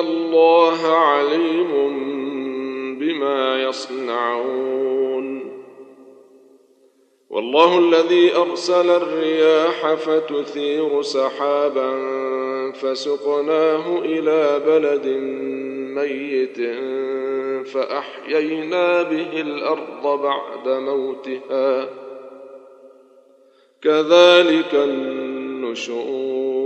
الله عليم بما يصنعون. والله الذي أرسل الرياح فتثير سحابا فسقناه إلى بلد ميت فأحيينا به الأرض بعد موتها. كذلك النشور.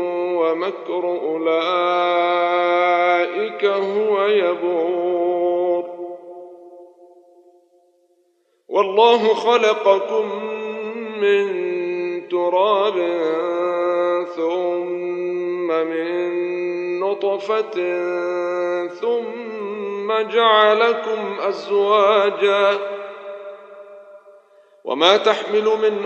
ومكر أولئك هو يبور. والله خلقكم من تراب ثم من نطفة ثم جعلكم أزواجا. وما تحمل من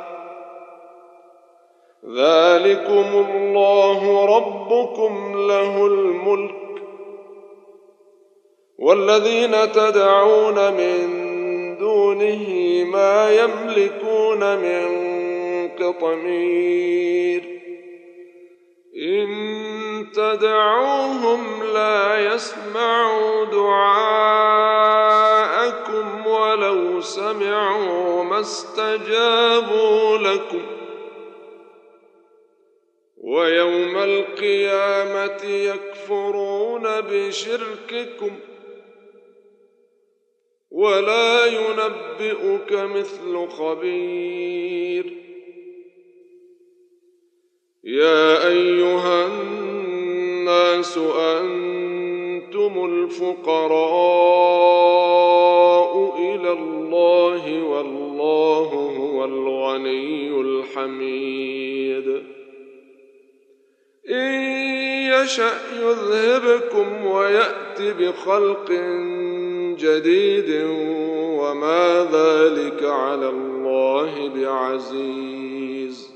ذلكم الله ربكم له الملك والذين تدعون من دونه ما يملكون من قطمير إن تدعوهم لا يسمعوا دعاءكم ولو سمعوا ما استجابوا لكم ويوم القيامة يكفرون بشرككم ولا ينبئك مثل خبير. يا أيها الناس أنتم الفقراء إلى الله والله هو الغني الحميد. إن يشأ يذهبكم ويأت بخلق جديد وما ذلك على الله بعزيز.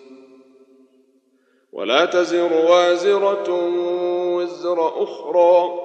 ولا تزر وازرة وزر أخرى.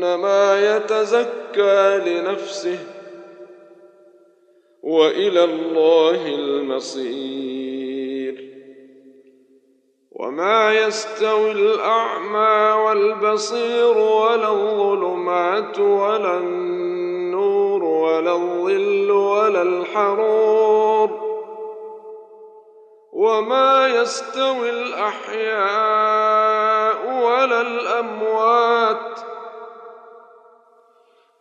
فانما يتزكى لنفسه وإلى الله المصير. وما يستوي الأعمى والبصير ولا الظلمات ولا النور ولا الظل ولا الحرور. وما يستوي الأحياء ولا الأموات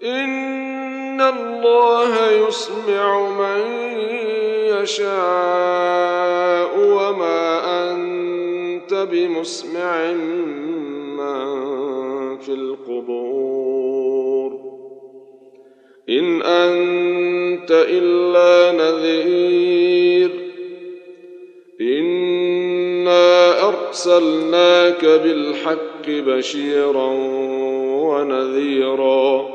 ان الله يسمع من يشاء وما بمسمع من في القبور إن أنت إلا نذير إنا أرسلناك بالحق بشيرا ونذيرا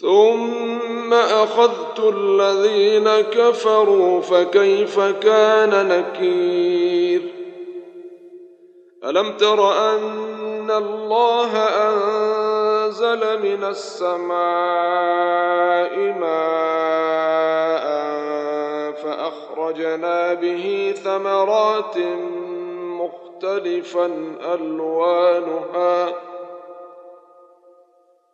ثم أخذت الذين كفروا فكيف كان نكير؟ ألم تر أن الله أن أنزل من السماء ماء فأخرجنا به ثمرات مختلفا ألوانها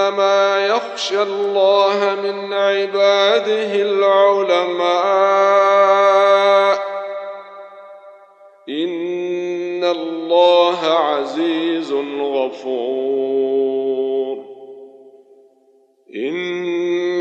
إنما يخشى الله من عباده العلماء. إن الله عزيز غفور. إن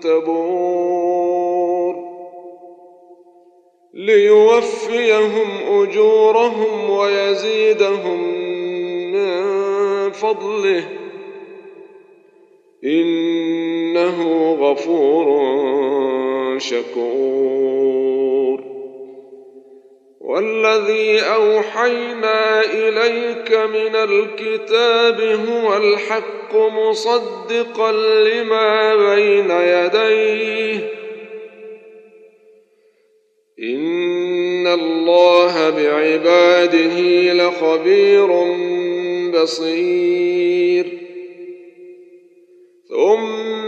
تبور ليوفيهم أجورهم ويزيدهم من فضله. إنه غفور شكور. والذي أوحينا إليك من الكتاب هو الحق مصدقا لما بين يديه. إن الله بعباده لخبير بصير. ثم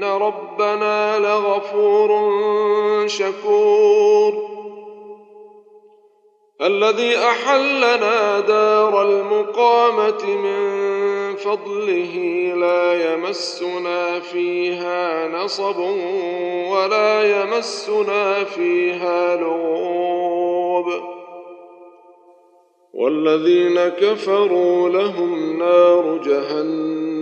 ان ربنا لغفور شكور الذي احلنا دار المقامه من فضله لا يمسنا فيها نصب ولا يمسنا فيها لغوب والذين كفروا لهم نار جهنم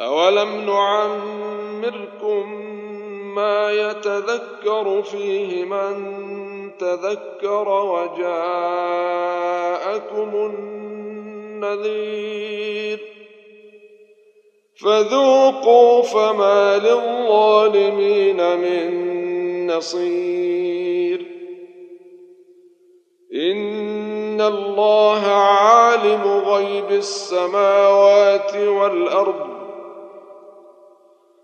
اولم نعمركم ما يتذكر فيه من تذكر وجاءكم النذير فذوقوا فما للظالمين من نصير ان الله عالم غيب السماوات والارض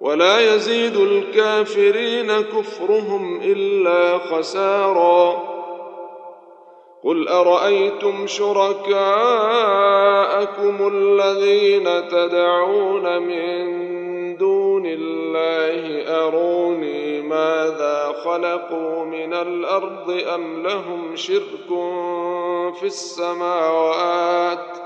ولا يزيد الكافرين كفرهم إلا خسارا. قل أرأيتم شركاءكم الذين تدعون من دون الله أروني ماذا خلقوا من الأرض أم لهم شرك في السماوات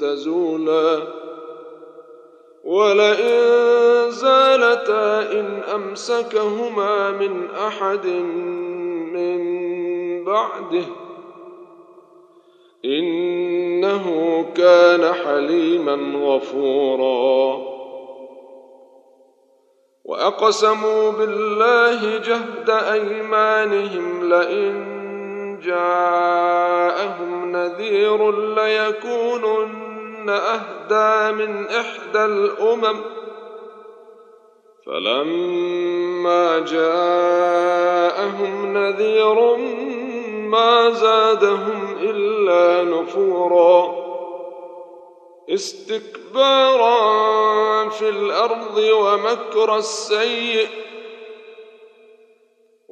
تزولا. ولئن زالتا إن أمسكهما من أحد من بعده إنه كان حليما غفورا. وأقسموا بالله جهد أيمانهم لئن جاءهم نذير ليكونن أهدى من إحدى الأمم. فلما جاءهم نذير ما زادهم إلا نفورا. استكبارا في الأرض ومكر السيئ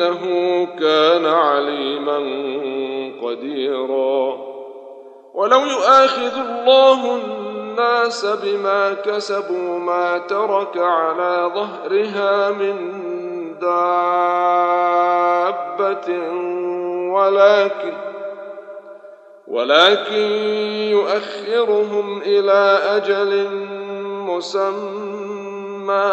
إنه كان عليما قديرا. ولو يؤاخذ الله الناس بما كسبوا ما ترك على ظهرها من دابة ولكن ولكن يؤخرهم إلى أجل مسمى.